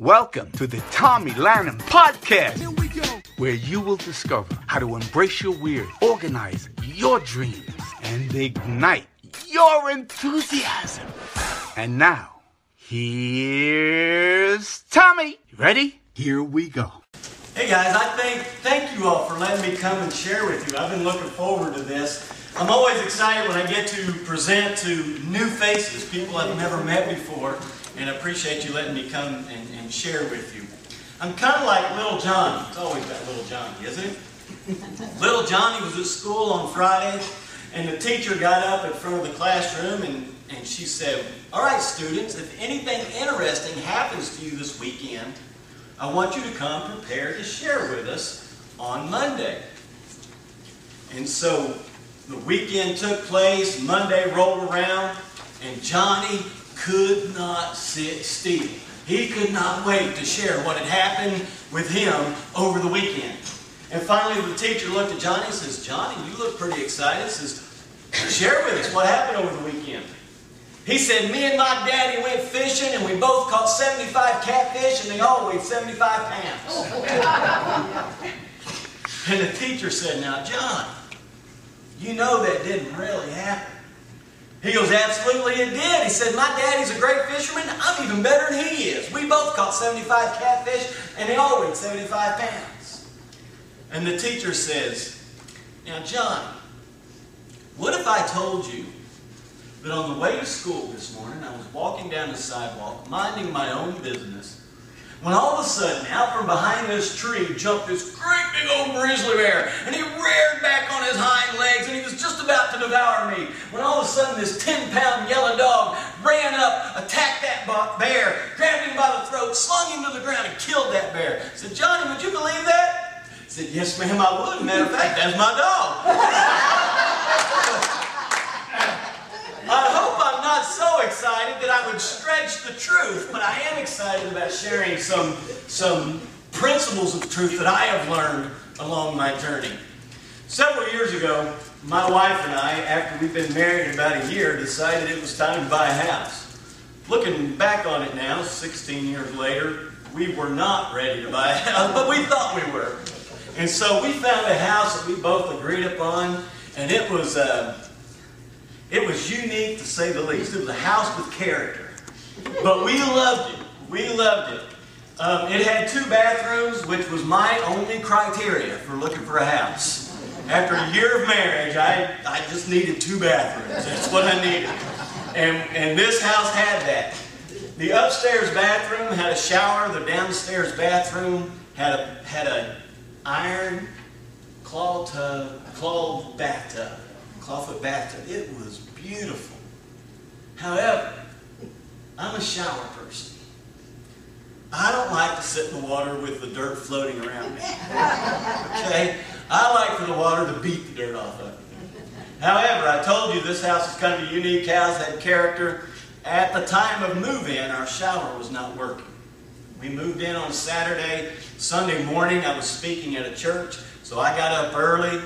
Welcome to the Tommy Lanham Podcast, where you will discover how to embrace your weird, organize your dreams, and ignite your enthusiasm. And now, here's Tommy. Ready? Here we go. Hey guys, I thank thank you all for letting me come and share with you. I've been looking forward to this. I'm always excited when I get to present to new faces, people I've never met before, and I appreciate you letting me come and, and share with you. I'm kind of like little Johnny. It's always that little Johnny, isn't it? little Johnny was at school on Friday, and the teacher got up in front of the classroom and, and she said, All right, students, if anything interesting happens to you this weekend, I want you to come prepared to share with us on Monday. And so the weekend took place, Monday rolled around, and Johnny could not sit still. He could not wait to share what had happened with him over the weekend. And finally the teacher looked at Johnny and says, Johnny, you look pretty excited. Says, share with us what happened over the weekend. He said, me and my daddy went fishing and we both caught 75 catfish and they all weighed 75 pounds. Oh, and the teacher said, now John, you know that didn't really happen. He goes, absolutely it did. He said, my daddy's a great fisherman. I'm even better than he is. We both caught 75 catfish and they all weighed 75 pounds. And the teacher says, now John, what if I told you that on the way to school this morning, I was walking down the sidewalk, minding my own business, when all of a sudden, out from behind this tree jumped this great big old grizzly bear, and he reared back on his hind legs, and he was just about to devour me. When all of a sudden, this 10-pound yellow dog ran up, attacked that bear, grabbed him by the throat, slung him to the ground, and killed that bear. I said, Johnny, would you believe that? He said, yes, ma'am, I would. Matter of fact, that's my dog. Not so excited that I would stretch the truth, but I am excited about sharing some, some principles of truth that I have learned along my journey. Several years ago, my wife and I, after we've been married about a year, decided it was time to buy a house. Looking back on it now, 16 years later, we were not ready to buy a house, but we thought we were. And so we found a house that we both agreed upon, and it was uh, it was unique to say the least. It was a house with character. But we loved it. We loved it. Um, it had two bathrooms, which was my only criteria for looking for a house. After a year of marriage, I, I just needed two bathrooms. That's what I needed. And, and this house had that. The upstairs bathroom had a shower. The downstairs bathroom had a, had an iron claw tub, claw bathtub clawfoot bathtub. It was beautiful. However, I'm a shower person. I don't like to sit in the water with the dirt floating around me. Okay? I like for the water to beat the dirt off of me. However, I told you this house is kind of a unique house, had character. At the time of move-in, our shower was not working. We moved in on Saturday. Sunday morning, I was speaking at a church, so I got up early,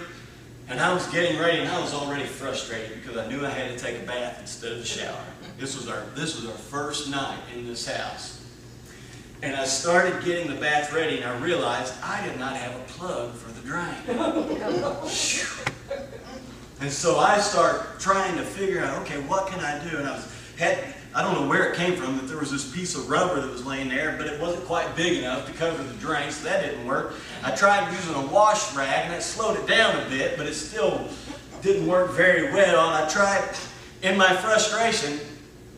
and I was getting ready, and I was already frustrated because I knew I had to take a bath instead of a shower. This was our this was our first night in this house. And I started getting the bath ready, and I realized I did not have a plug for the drain. and so I start trying to figure out, okay, what can I do? And I was had I don't know where it came from, that there was this piece of rubber that was laying there, but it wasn't quite big enough to cover the drain, so that didn't work. I tried using a wash rag, and it slowed it down a bit, but it still didn't work very well. And I tried, in my frustration,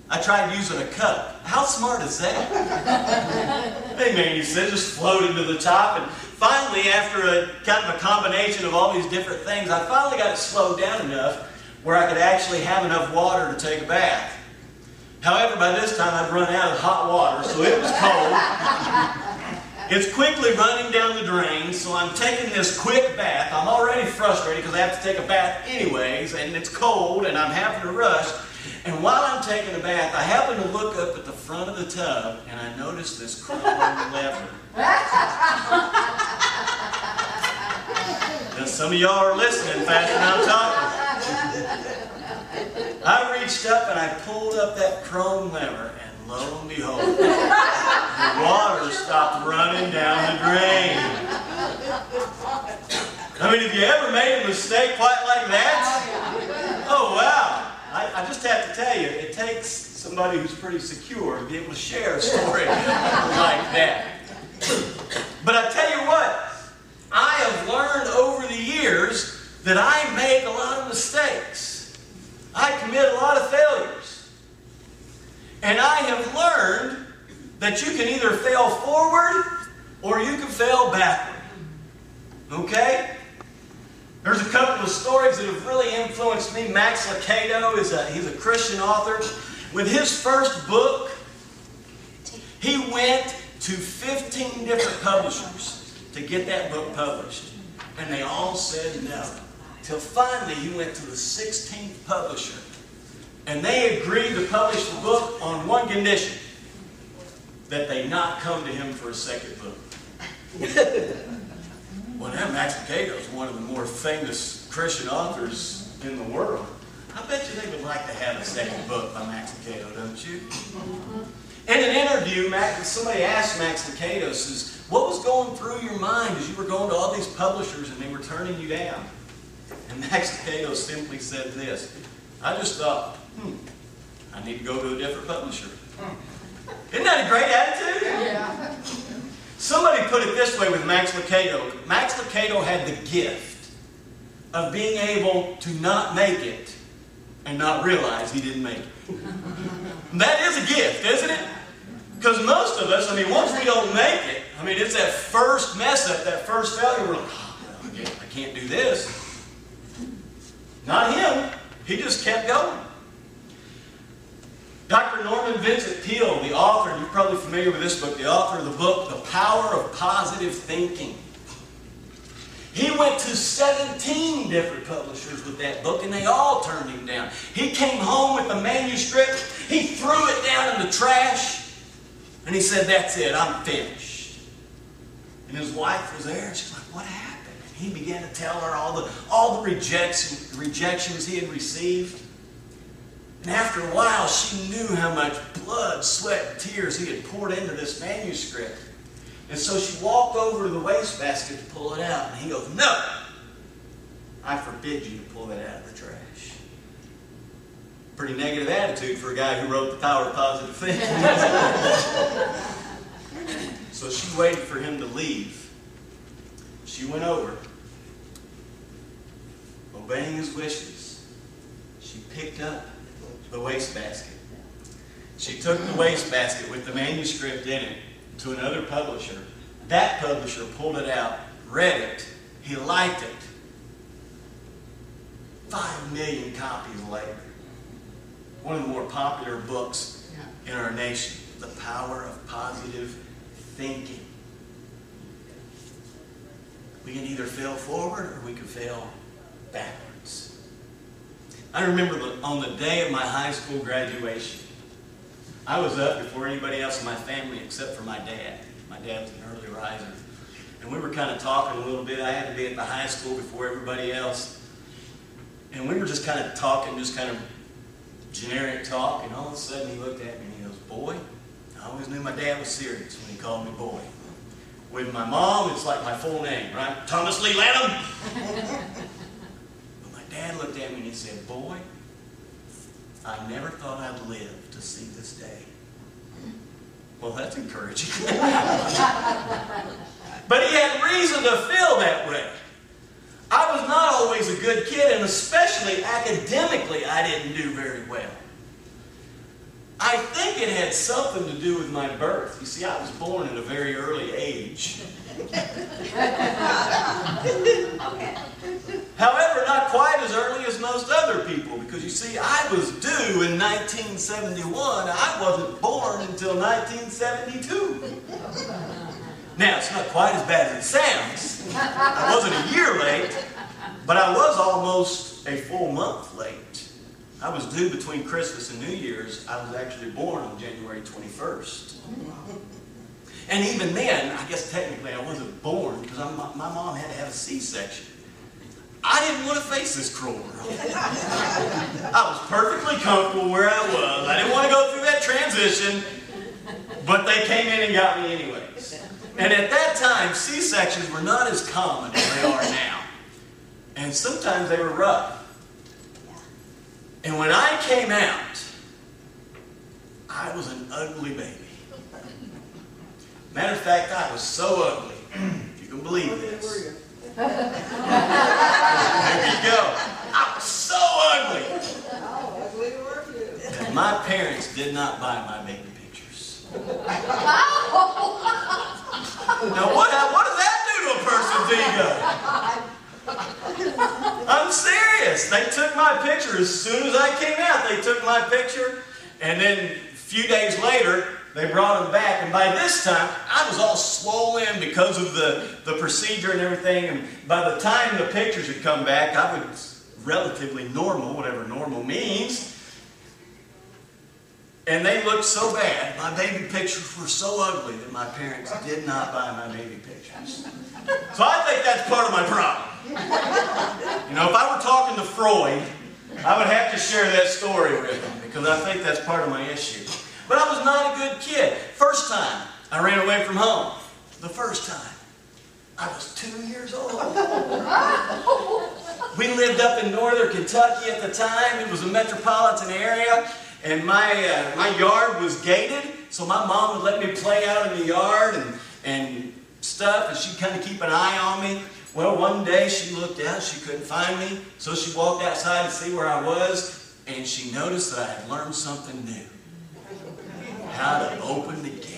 I tried using a cup. How smart is that? hey man, you said just floated to the top. And finally, after a kind of a combination of all these different things, I finally got it slowed down enough where I could actually have enough water to take a bath. However, by this time I'd run out of hot water, so it was cold. it's quickly running down the drain, so I'm taking this quick bath. I'm already frustrated because I have to take a bath anyways, and it's cold, and I'm having to rush. And while I'm taking a bath, I happen to look up at the front of the tub, and I notice this chrome lever. now, some of y'all are listening faster than I'm talking. I reached up and I pulled up that chrome lever, and lo and behold, the water stopped running down the drain. I mean, have you ever made a mistake quite like that? Oh, wow. I, I just have to tell you, it takes somebody who's pretty secure to be able to share a story like that. But I tell you what, I have learned over the years that I make a lot of mistakes. I commit a lot of failures. And I have learned that you can either fail forward or you can fail backward. Okay? There's a couple of stories that have really influenced me. Max Lucado is a he's a Christian author. With his first book, he went to 15 different publishers to get that book published. And they all said no. Till finally he went to the 16th publisher. And they agreed to publish the book on one condition. That they not come to him for a second book. well, now Max Lucado is one of the more famous Christian authors in the world. I bet you they would like to have a second book by Max Lucado, don't you? Mm-hmm. In an interview, Max, somebody asked Max Lucado, says, what was going through your mind as you were going to all these publishers and they were turning you down? And Max Lucado simply said this, I just thought, hmm, I need to go to a different publisher. Isn't that a great attitude? Yeah. Somebody put it this way with Max Lucado. Max Lucado had the gift of being able to not make it and not realize he didn't make it. that is a gift, isn't it? Because most of us, I mean, once we don't make it, I mean, it's that first mess up, that first failure, we're like, oh, I can't do this. Not him. He just kept going. Dr. Norman Vincent Peale, the author, you're probably familiar with this book, the author of the book, The Power of Positive Thinking. He went to 17 different publishers with that book, and they all turned him down. He came home with the manuscript, he threw it down in the trash, and he said, That's it, I'm finished. And his wife was there, and she's like, What happened? He began to tell her all the, all the rejection, rejections he had received. And after a while, she knew how much blood, sweat, and tears he had poured into this manuscript. And so she walked over to the wastebasket to pull it out. And he goes, No! I forbid you to pull that out of the trash. Pretty negative attitude for a guy who wrote The Power of Positive Thinking. so she waited for him to leave. She went over, obeying his wishes. She picked up the wastebasket. She took the wastebasket with the manuscript in it to another publisher. That publisher pulled it out, read it, he liked it. Five million copies later. One of the more popular books in our nation. The Power of Positive Thinking. We can either fail forward or we can fail backwards. I remember on the day of my high school graduation, I was up before anybody else in my family except for my dad. My dad's an early riser. And we were kind of talking a little bit. I had to be at the high school before everybody else. And we were just kind of talking, just kind of generic talk. And all of a sudden he looked at me and he goes, Boy, I always knew my dad was serious when he called me boy. With my mom, it's like my full name, right? Thomas Lee Lanham. but my dad looked at me and he said, Boy, I never thought I'd live to see this day. Well, that's encouraging. but he had reason to feel that way. I was not always a good kid, and especially academically, I didn't do very well. I think it had something to do with my birth. You see, I was born at a very early age. However, not quite as early as most other people, because you see, I was due in 1971. I wasn't born until 1972. Now, it's not quite as bad as it sounds. I wasn't a year late, but I was almost a full month late. I was due between Christmas and New Year's. I was actually born on January 21st. And even then, I guess technically I wasn't born because I'm, my mom had to have a C-section. I didn't want to face this cruel world. I was perfectly comfortable where I was. I didn't want to go through that transition. But they came in and got me anyways. And at that time, C-sections were not as common as they are now. And sometimes they were rough. And when I came out, I was an ugly baby. Matter of fact, I was so ugly. If you can believe this. There you go. I was so ugly that my parents did not buy my baby pictures. Oh. Now, what, what does that do to a person's ego? I'm serious. They took my picture as soon as I came out. They took my picture, and then a few days later, they brought them back. And by this time, I was all swollen because of the, the procedure and everything. And by the time the pictures had come back, I was relatively normal, whatever normal means. And they looked so bad. My baby pictures were so ugly that my parents did not buy my baby pictures. So I think that's part of my problem. You know, if I were talking to Freud, I would have to share that story with him because I think that's part of my issue. But I was not a good kid. First time I ran away from home. The first time. I was two years old. We lived up in northern Kentucky at the time. It was a metropolitan area. And my, uh, my yard was gated. So my mom would let me play out in the yard and, and stuff. And she'd kind of keep an eye on me. Well, one day she looked out. She couldn't find me. So she walked outside to see where I was. And she noticed that I had learned something new how to open the gate.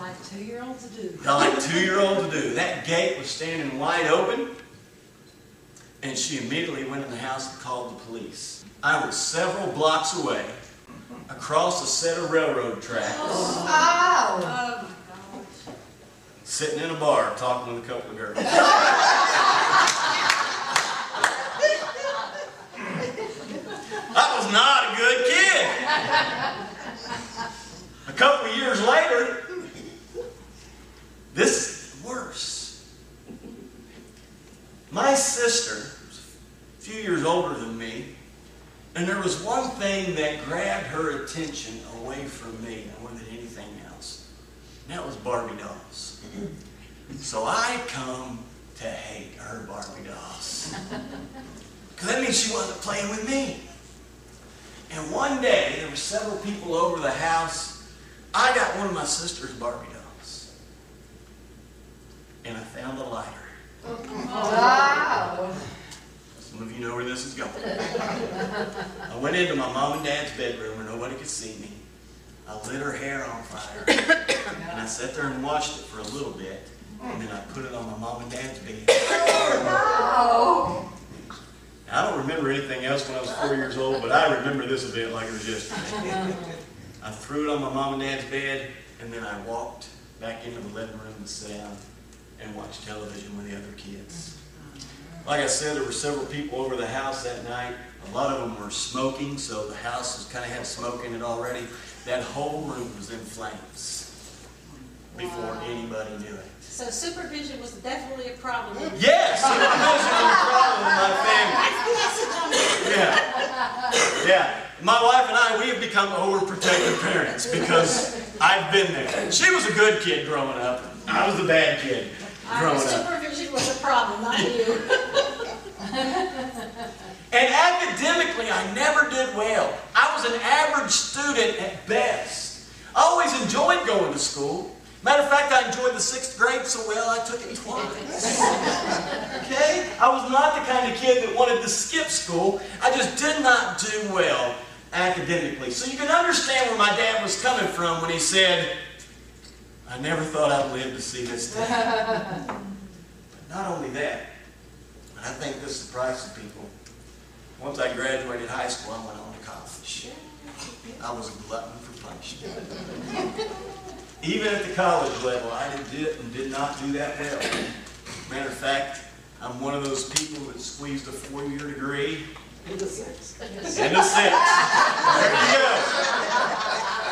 Like two-year-old to do. Like two-year-old to do. That gate was standing wide open, and she immediately went in the house and called the police. I was several blocks away, across a set of railroad tracks, Oh, oh my gosh. sitting in a bar talking with a couple of girls. I was not a good kid. A couple of years later, this is worse. My sister a few years older than me, and there was one thing that grabbed her attention away from me more than anything else. And that was Barbie dolls. So I come to hate her Barbie dolls. Because that means she wasn't playing with me. And one day, there were several people over the house. I got one of my sister's Barbie dolls. And I found a lighter. Wow. Some of you know where this is going. I went into my mom and dad's bedroom where nobody could see me. I lit her hair on fire. And I sat there and watched it for a little bit. And then I put it on my mom and dad's bed. Oh. Don't remember anything else when I was four years old, but I remember this event like it was yesterday. I threw it on my mom and dad's bed, and then I walked back into the living room and sat down and watched television with the other kids. Like I said, there were several people over the house that night. A lot of them were smoking, so the house was kind of had smoke in it already. That whole room was in flames before anybody knew it. So supervision was definitely a problem. Yes, supervision was a problem in my family. Yeah. Yeah. My wife and I, we have become overprotective parents because I've been there. She was a good kid growing up. I was a bad kid growing Our up. supervision was a problem, not you. And academically, I never did well. I was an average student at best. I always enjoyed going to school. Matter of fact, I enjoyed the sixth grade so well I took it twice. Okay? I was not the kind of kid that wanted to skip school. I just did not do well academically. So you can understand where my dad was coming from when he said, I never thought I'd live to see this day. But not only that, and I think this surprises people, once I graduated high school, I went on to college. I was a glutton for punishment. Even at the college level, I did and did not do that well. Matter of fact, I'm one of those people that squeezed a four-year degree Into six. into six. There you go.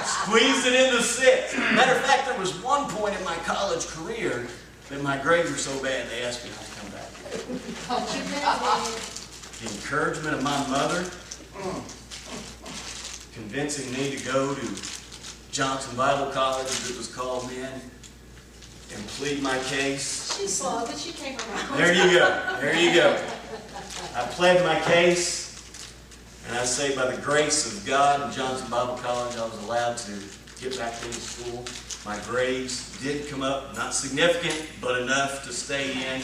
Squeezed it into six. Matter of fact, there was one point in my college career that my grades were so bad they asked me not to come back. The encouragement of my mother, convincing me to go to Johnson Bible College, as it was called then, and plead my case. She's slow, but she came around. There you go. There you go. I pled my case, and I say by the grace of God and Johnson Bible College, I was allowed to get back into school. My grades did come up, not significant, but enough to stay in.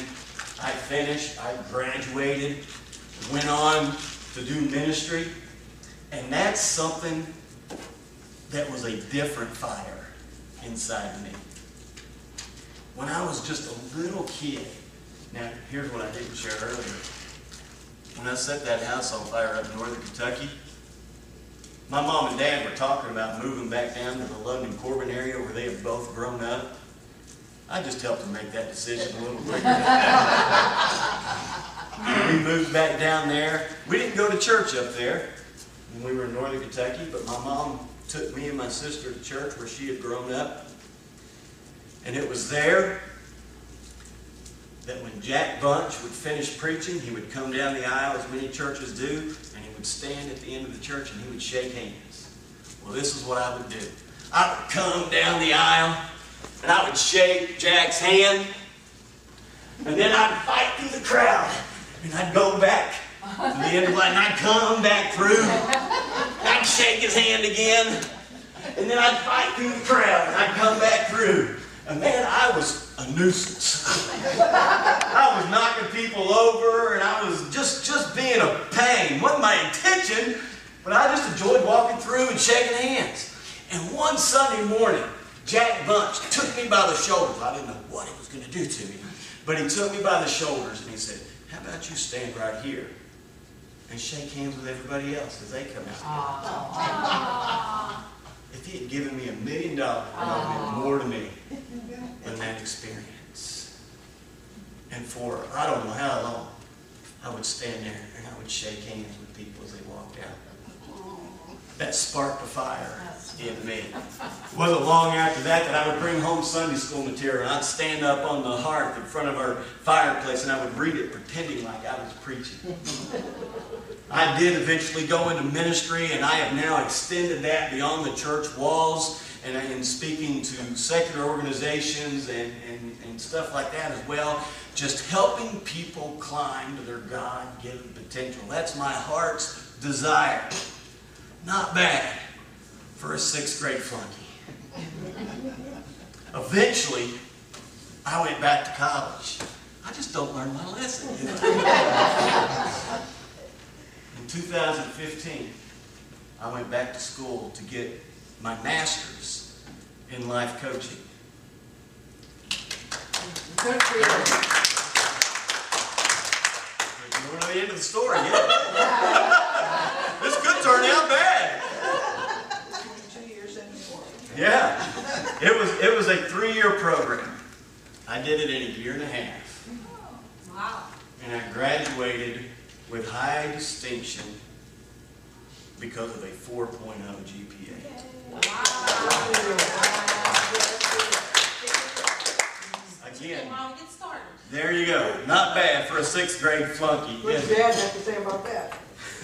I finished, I graduated, went on to do ministry, and that's something that was a different fire inside me. When I was just a little kid, now here's what I didn't share earlier. When I set that house on fire up in northern Kentucky, my mom and dad were talking about moving back down to the London Corbin area where they have both grown up. I just helped them make that decision a little quicker. we moved back down there. We didn't go to church up there when we were in northern Kentucky, but my mom took me and my sister to church where she had grown up. And it was there that when Jack Bunch would finish preaching, he would come down the aisle, as many churches do, and he would stand at the end of the church and he would shake hands. Well, this is what I would do. I would come down the aisle and I would shake Jack's hand, and then I'd fight through the crowd, and I'd go back to the end of the line, and I'd come back through, I'd shake his hand again, and then I'd fight through the crowd, and I'd come back through. And man, I was a nuisance. I was knocking people over, and I was just, just being a pain. Wasn't my intention, but I just enjoyed walking through and shaking hands. And one Sunday morning, Jack Bunch took me by the shoulders. I didn't know what he was going to do to me, but he took me by the shoulders and he said, How about you stand right here and shake hands with everybody else as they come out? If he had given me a million dollars, it would have meant more to me than that experience. And for I don't know how long, I would stand there and I would shake hands with people as they walked out. That sparked a fire in me. It wasn't long after that that I would bring home Sunday school material and I'd stand up on the hearth in front of our fireplace and I would read it pretending like I was preaching. I did eventually go into ministry and I have now extended that beyond the church walls and in speaking to secular organizations and, and, and stuff like that as well. Just helping people climb to their God-given potential. That's my heart's desire. Not bad for a sixth grade flunky. Eventually, I went back to college. I just don't learn my lesson. you know? In 2015, I went back to school to get my master's in life coaching. Good for you. We're the end of the story yet. this could turn out bad. Two years anymore. Yeah, it was it was a three-year program. I did it in a year and a half, Wow. and I graduated with high distinction because of a 4.0 GPA. Again, get started. there you go. Not bad for a sixth grade flunky. What's? Dad have to say about that?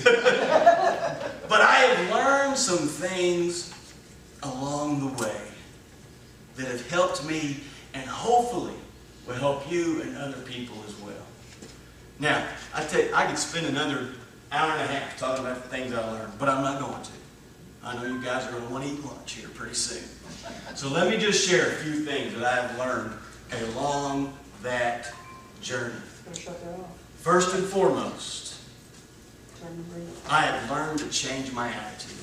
But I have learned some things along the way that have helped me and hopefully will help you and other people as well. Now, I tell you, I could spend another hour and a half talking about the things I learned, but I'm not going to. I know you guys are going to want to eat lunch here pretty soon. So let me just share a few things that I have learned along that journey. Gonna shut that off. First and foremost, Turn the ring. I have learned to change my attitude.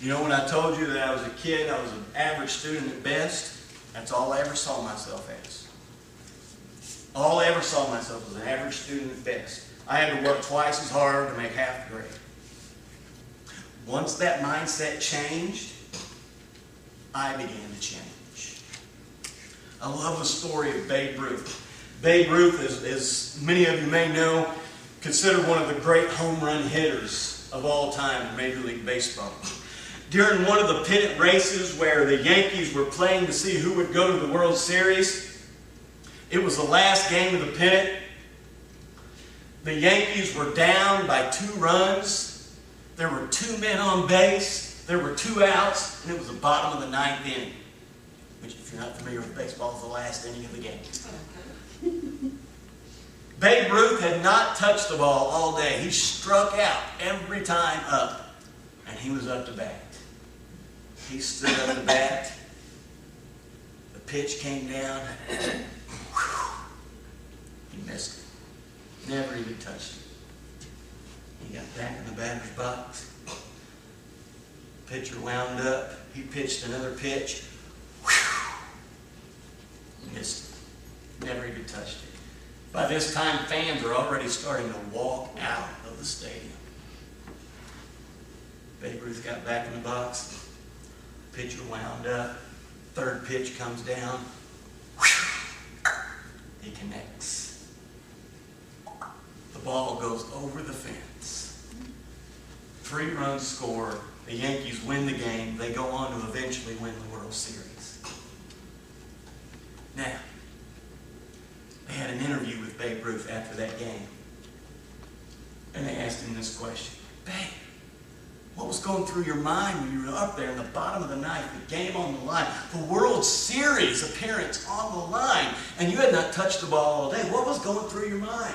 You know, when I told you that I was a kid, I was an average student at best, that's all I ever saw myself as. All I ever saw myself was an average student at best. I had to work twice as hard to make half the grade. Once that mindset changed, I began to change. I love the story of Babe Ruth. Babe Ruth, is, as many of you may know, considered one of the great home run hitters of all time in Major League Baseball. During one of the pennant races where the Yankees were playing to see who would go to the World Series, it was the last game of the pennant. The Yankees were down by two runs. There were two men on base. There were two outs, and it was the bottom of the ninth inning, which, if you're not familiar with baseball, is the last inning of the game. Babe Ruth had not touched the ball all day. He struck out every time up, and he was up to bat. He stood up to bat. The pitch came down. He missed it. Never even touched it. He got back in the batter's box. Pitcher wound up. He pitched another pitch. Missed it. Never even touched it. By this time, fans are already starting to walk out of the stadium. Babe Ruth got back in the box. Pitcher wound up. Third pitch comes down. He connects. The ball goes over the fence. Three runs score. The Yankees win the game. They go on to eventually win the World Series. Now, they had an interview with Babe Ruth after that game. And they asked him this question Babe, what was going through your mind when you were up there in the bottom of the ninth, the game on the line, the World Series appearance on the line, and you had not touched the ball all day? What was going through your mind?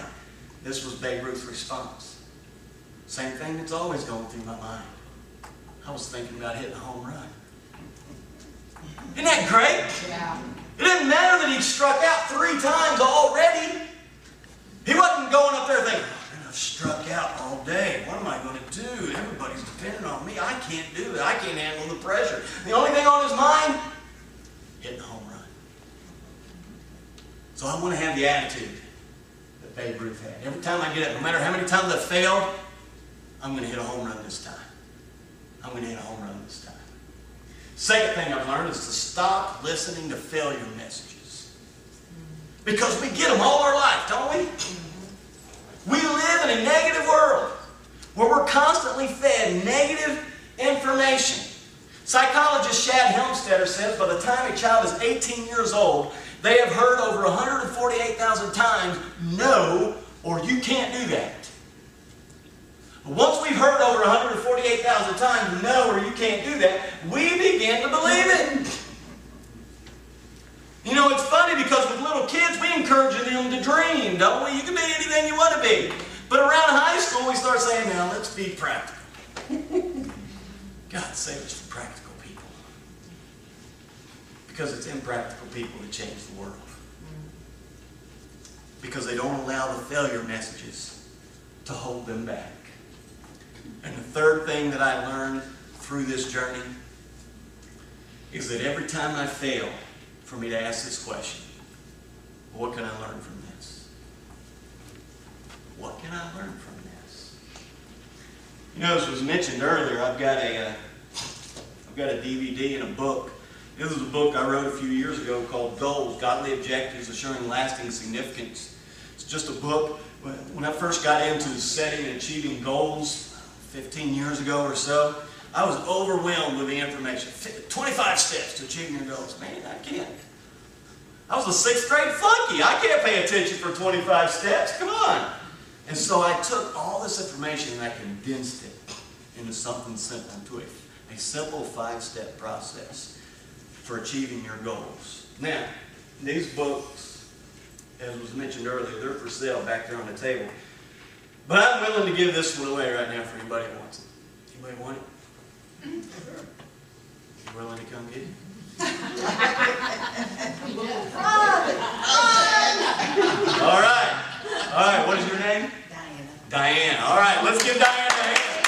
This was Babe Ruth's response. Same thing that's always going through my mind. I was thinking about hitting a home run. Isn't that great? Yeah. It didn't matter that he'd struck out three times already. He wasn't going up there thinking, I've struck out all day. What am I going to do? Everybody's depending on me. I can't do it. I can't handle the pressure. The only thing on his mind, hitting a home run. So I want to have the attitude that Babe Ruth had. Every time I get up, no matter how many times I failed, I'm going to hit a home run this time. I'm going to hit a home run this time. Second thing I've learned is to stop listening to failure messages. Because we get them all our life, don't we? We live in a negative world where we're constantly fed negative information. Psychologist Shad Helmstetter says by the time a child is 18 years old, they have heard over 148,000 times, no, or you can't do that. Once we've heard over 148,000 times, no, or you can't do that, we begin to believe it. You know, it's funny because with little kids, we encourage them to dream, don't we? You can be anything you want to be. But around high school, we start saying, now let's be practical. God save us from practical people. Because it's impractical people that change the world. Because they don't allow the failure messages to hold them back. And the third thing that I learned through this journey is that every time I fail, for me to ask this question, what can I learn from this? What can I learn from this? You know, as was mentioned earlier, I've got a, uh, I've got a DVD and a book. This is a book I wrote a few years ago called Goals, Godly Objectives Assuring Lasting Significance. It's just a book. When I first got into setting and achieving goals 15 years ago or so, I was overwhelmed with the information. 25 steps to achieving your goals. Man, I can't. I was a sixth grade flunky. I can't pay attention for 25 steps. Come on. And so I took all this information and I condensed it into something simple, into a, a simple five-step process for achieving your goals. Now, these books, as was mentioned earlier, they're for sale back there on the table. But I'm willing to give this one away right now for anybody who wants it. Anybody want it? You willing to come get it? All right. All right, what is your name? Diana. Diane. All right, let's give Diane a hand.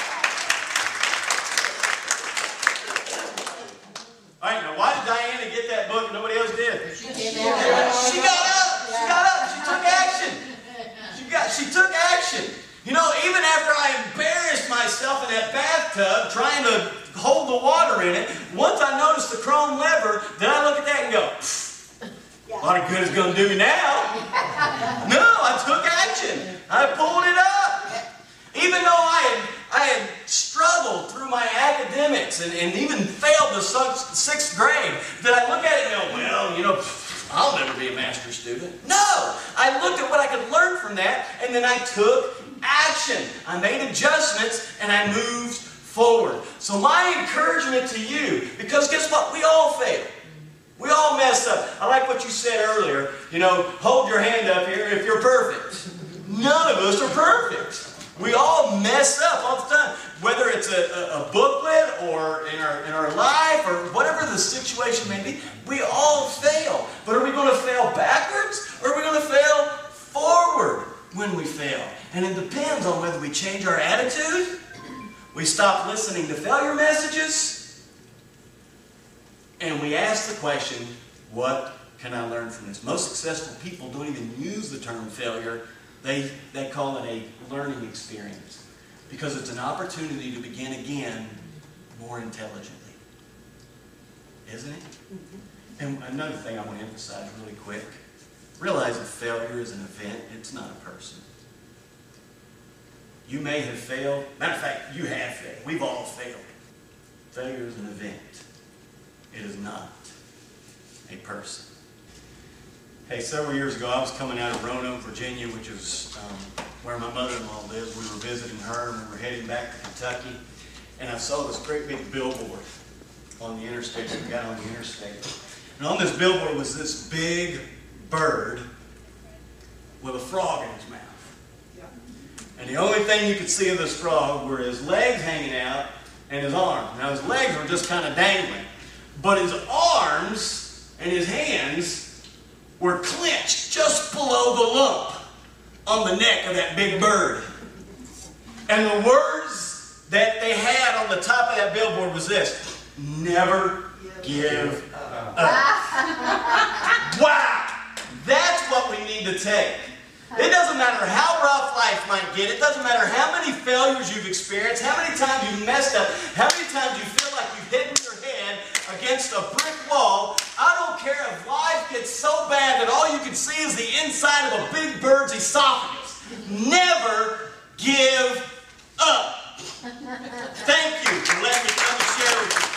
All right, now why did Diana get that book and nobody else did? She She got up. She got up. She took action. She got. She took action. You know, even after I embarrassed myself in that bathtub trying to hold the water in it, once I noticed the chrome lever, then I look at that and go, a lot of good is going to do me now. No, I took action. I pulled it up. Even though I had, I had struggled through my academics and, and even failed the sixth sixth grade, did I look at it and go, well, you know, I'll never be a master's student. No, I looked at what I could learn from that and then I took action. I made adjustments and I moved forward. So my encouragement to you, because guess what? We all fail. We all mess up. I like what you said earlier. You know, hold your hand up here if you're perfect. None of us are perfect. We all mess up all the time. Whether it's a, a, a booklet or in our, in our life or whatever the situation may be, we all fail. But are we going to fail backwards or are we going to fail forward when we fail? And it depends on whether we change our attitude, we stop listening to failure messages, and we ask the question, what can I learn from this? Most successful people don't even use the term failure. They, they call it a learning experience because it's an opportunity to begin again more intelligently. Isn't it? Mm-hmm. And another thing I want to emphasize really quick. Realize that failure is an event, it's not a person. You may have failed. Matter of fact, you have failed. We've all failed. Failure is an event. It is not a person. Hey, several years ago, I was coming out of Roanoke, Virginia, which is um, where my mother-in-law lives. We were visiting her, and we were heading back to Kentucky. And I saw this great big billboard on the interstate. We got on the interstate. And on this billboard was this big bird with a frog in his mouth. And the only thing you could see of this frog were his legs hanging out and his arms. Now his legs were just kind of dangling. But his arms and his hands were clenched just below the lump on the neck of that big bird. And the words that they had on the top of that billboard was this, never give up. wow! That's what we need to take. It doesn't matter how rough life might get. It doesn't matter how many failures you've experienced, how many times you've messed up, how many times you feel like you've hidden your head against a brick wall. I don't care if life gets so bad that all you can see is the inside of a big bird's esophagus. Never give up. Thank you for letting me come and share with you.